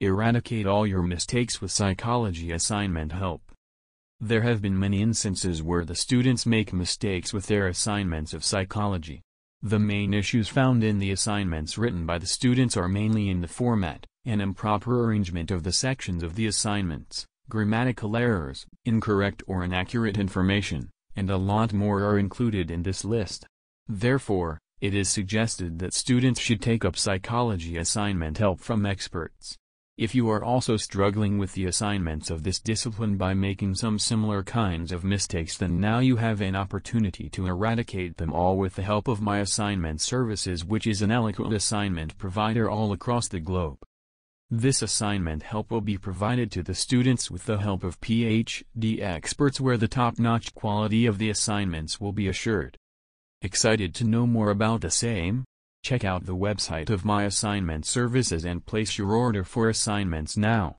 Eradicate all your mistakes with psychology assignment help. There have been many instances where the students make mistakes with their assignments of psychology. The main issues found in the assignments written by the students are mainly in the format, an improper arrangement of the sections of the assignments, grammatical errors, incorrect or inaccurate information, and a lot more are included in this list. Therefore, it is suggested that students should take up psychology assignment help from experts. If you are also struggling with the assignments of this discipline by making some similar kinds of mistakes then now you have an opportunity to eradicate them all with the help of My Assignment Services which is an eloquent assignment provider all across the globe. This assignment help will be provided to the students with the help of PhD experts where the top-notch quality of the assignments will be assured. Excited to know more about the same? Check out the website of My Assignment Services and place your order for assignments now.